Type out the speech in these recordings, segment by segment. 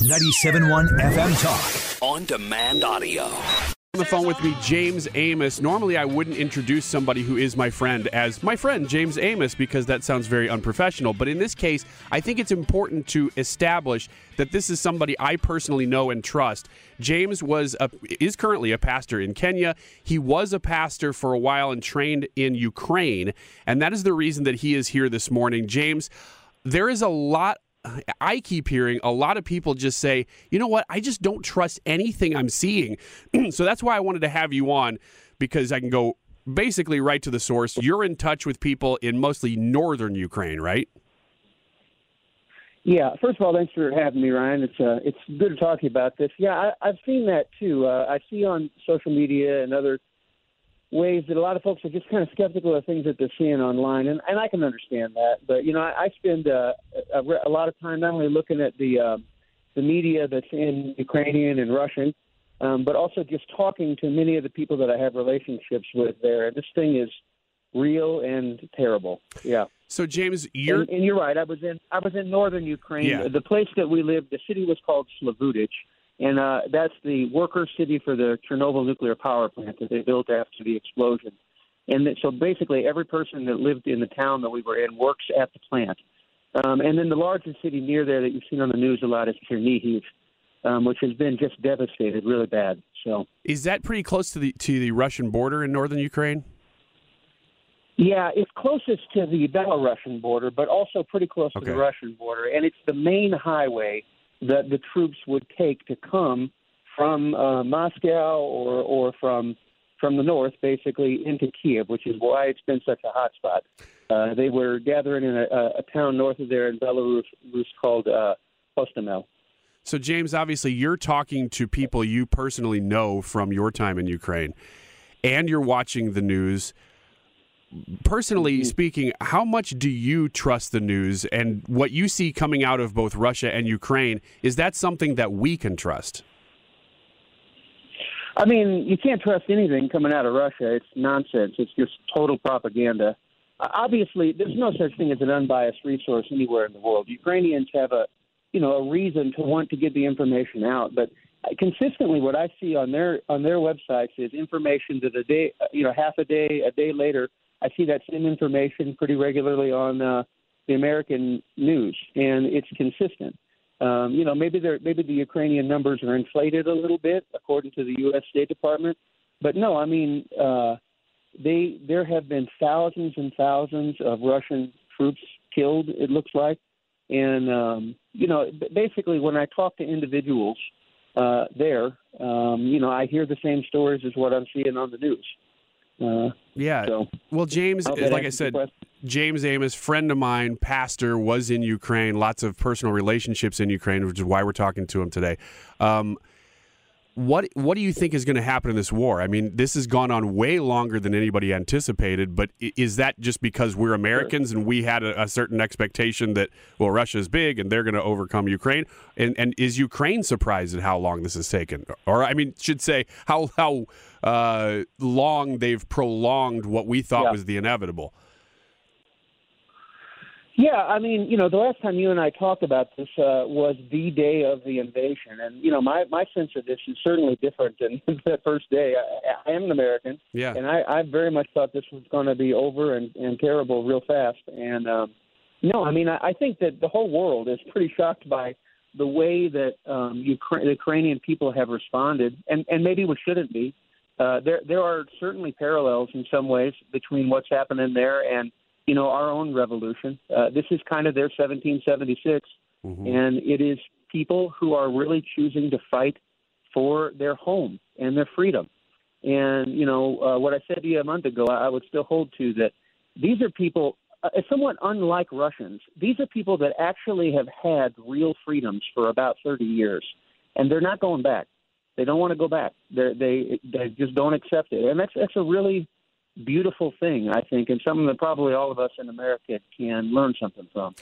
97.1 FM Talk. On demand audio. On the phone with me, James Amos. Normally, I wouldn't introduce somebody who is my friend as my friend, James Amos, because that sounds very unprofessional. But in this case, I think it's important to establish that this is somebody I personally know and trust. James was a, is currently a pastor in Kenya. He was a pastor for a while and trained in Ukraine, and that is the reason that he is here this morning. James, there is a lot I keep hearing a lot of people just say, you know what, I just don't trust anything I'm seeing. so that's why I wanted to have you on because I can go basically right to the source. You're in touch with people in mostly northern Ukraine, right? Yeah. First of all, thanks for having me, Ryan. It's uh, it's good to talk to you about this. Yeah, I, I've seen that too. Uh, I see on social media and other ways that a lot of folks are just kind of skeptical of things that they're seeing online, and, and I can understand that. But you know, I, I spend uh, a, a lot of time not only looking at the uh, the media that's in Ukrainian and Russian, um, but also just talking to many of the people that I have relationships with there. And this thing is real and terrible. Yeah. So James, you're and, and you're right. I was in I was in northern Ukraine. Yeah. The place that we lived, the city was called Slavutich and uh, that's the worker city for the Chernobyl nuclear power plant that they built after the explosion. And so basically, every person that lived in the town that we were in works at the plant. Um, and then the largest city near there that you've seen on the news a lot is Chernihiv, um, which has been just devastated really bad. So is that pretty close to the to the Russian border in northern Ukraine? Yeah, it's closest to the Belarusian border, but also pretty close Okay. to the Russian border, and it's the main highway that the troops would take to come from uh, Moscow or or from from the north, basically into Kiev, which is why it's been such a hot spot. Uh, they were gathering in a, a, town north of there in Belarus Rus called uh, Hostomel. So James, obviously, you're talking to people you personally know from your time in Ukraine, and you're watching the news. Personally speaking, how much do you trust the news and what you see coming out of both Russia and Ukraine? Is that something that we can trust? I mean, you can't trust anything coming out of Russia. It's nonsense. It's just total propaganda. Obviously, there's no such thing as an unbiased resource anywhere in the world. Ukrainians have a, you know, a reason to want to get the information out, but consistently, what I see on their on their websites is information that a day, you know, half a day, a day later, I see that same information pretty regularly on uh, the American news, and it's consistent. Um, you know, maybe they're maybe the Ukrainian numbers are inflated a little bit according to the U.S. State Department, but no, I mean, uh, they there have been thousands and thousands of Russian troops killed. It looks like, and um, you know, basically, when I talk to individuals uh, there, um, you know, I hear the same stories as what I'm seeing on the news. Uh, Yeah. so Well, James, like I said. James Amos, friend of mine, pastor, was in Ukraine. Lots of personal relationships in Ukraine, which is why we're talking to him today. Um, what What do you think is going to happen in this war? I mean, this has gone on way longer than anybody anticipated. But is that just because we're Americans and we had a, a certain expectation that well, Russia's big and they're going to overcome Ukraine? And and is Ukraine surprised at how long this has taken? Or I mean, should say how how uh, long they've prolonged what we thought Yeah. was the inevitable. Yeah, I mean, you know, the last time you and I talked about this uh, was the day of the invasion, and you know, my my sense of this is certainly different than the first day. I, I am an American, Yeah. and I, I very much thought this was going to be over and, and terrible real fast. And um, no, I mean, I, I think that the whole world is pretty shocked by the way that um, Ukraine, the Ukrainian people have responded, and, and maybe we shouldn't be. Uh, there, there are certainly parallels in some ways between what's happening there and you know our own revolution. Uh, this is kind of their 1776, mm-hmm. and it is people who are really choosing to fight for their home and their freedom. And you know uh, what I said to you a month ago, I, I would still hold to that. These are people uh, somewhat unlike Russians. These are people that actually have had real freedoms for about 30 years, and they're not going back. They don't want to go back. They're, they they just don't accept it, and that's that's a really beautiful thing, I think, and something that probably all of us in America can learn something from.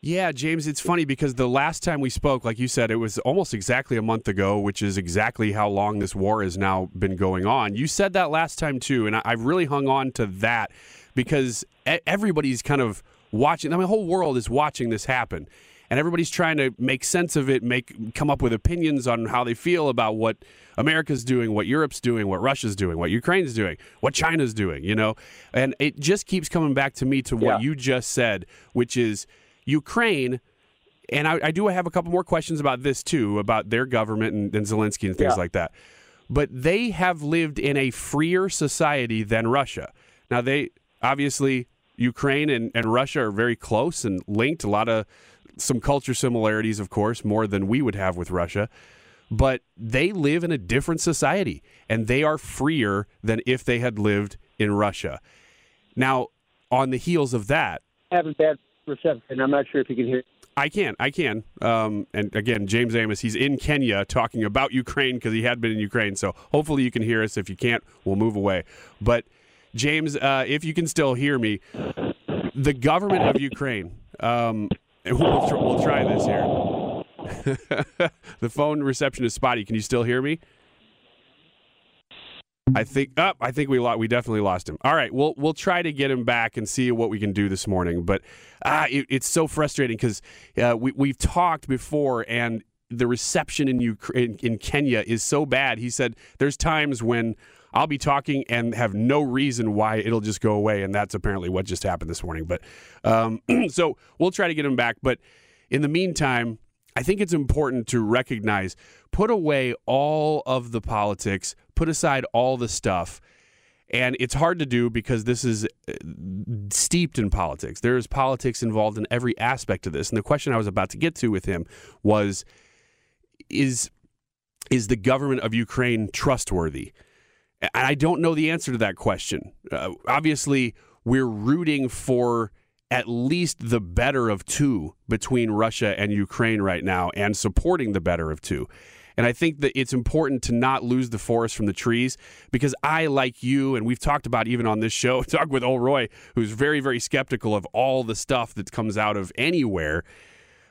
Yeah, James, it's funny because the last time we spoke, like you said, it was almost exactly a month ago, which is exactly how long this war has now been going on. You said that last time too, and I really hung on to that because everybody's kind of watching. I mean, the whole world is watching this happen, and everybody's trying to make sense of it, make come up with opinions on how they feel about what America's doing, what Europe's doing, what Russia's doing, what Ukraine's doing, what China's doing. You know, and it just keeps coming back to me to what yeah. you just said, which is Ukraine. And I, I, do have a couple more questions about this too, about their government and, and Zelensky and things yeah. like that. But they have lived in a freer society than Russia. Now they obviously Ukraine and, and Russia are very close and linked. A lot of some culture similarities, of course, more than we would have with Russia. But they live in a different society and they are freer than if they had lived in Russia. Now, on the heels of that, having bad reception. I'm not sure if you can hear. I can, I can. Um, and again, James Amos, he's in Kenya talking about Ukraine because he had been in Ukraine. So hopefully you can hear us. If you can't, we'll move away. But James, uh, if you can still hear me, the government of Ukraine, um, we'll, tr- we'll try this here. the phone reception is spotty. Can you still hear me? I think up. Oh, I think we lost. We definitely lost him. All right, we'll we'll try to get him back and see what we can do this morning. But ah, it, it's so frustrating because uh, we we've talked before, and the reception in Ukraine in Kenya is so bad. He said there's times when I'll be talking and have no reason why it'll just go away. And that's apparently what just happened this morning. But um, so we'll try to get him back. But in the meantime, I think it's important to recognize, put away all of the politics, put aside all the stuff. And it's hard to do because this is uh, steeped in politics. There is politics involved in every aspect of this. And the question I was about to get to with him was is is the government of Ukraine trustworthy? And I don't know the answer to that question. Uh, obviously, we're rooting for at least the better of two between Russia and Ukraine right now and supporting the better of two. And I think that it's important to not lose the forest from the trees because I, like you, and we've talked about even on this show, talk with Roy, who's very, very skeptical of all the stuff that comes out of anywhere,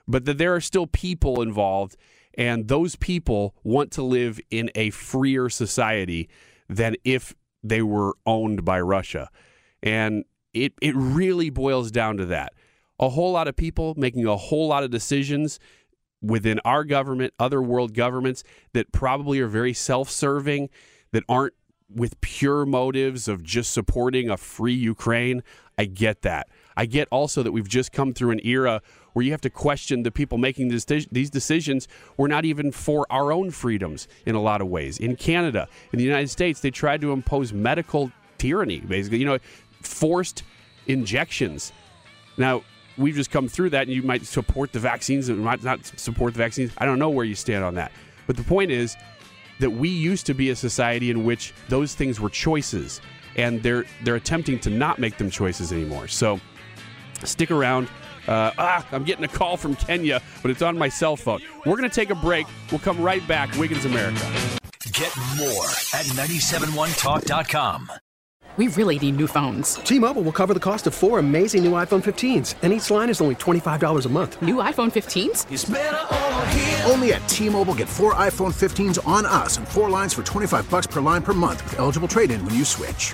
but that there are still people involved, and those people want to live in a freer society than if they were owned by Russia. And it, it really boils down to that. A whole lot of people making a whole lot of decisions within our government, other world governments that probably are very self serving, that aren't with pure motives of just supporting a free Ukraine. I get that. I get also that we've just come through an era where you have to question the people making these decisions were not even for our own freedoms in a lot of ways. In Canada, in the United States, they tried to impose medical tyranny, basically, you know, forced injections. Now, we've just come through that, and you might support the vaccines and might not support the vaccines. I don't know where you stand on that. But the point is that we used to be a society in which those things were choices, and they're they're attempting to not make them choices anymore. So stick around. Uh, ah, I'm getting a call from Kenya, but it's on my cell phone. We're going to take a break. We'll come right back. Wiggins America. Get more at 971talk.com. We really need new phones. T Mobile will cover the cost of four amazing new iPhone 15s, and each line is only $25 a month. New iPhone 15s? Only at T Mobile get four iPhone 15s on us and four lines for 25 bucks per line per month with eligible trade in when you switch.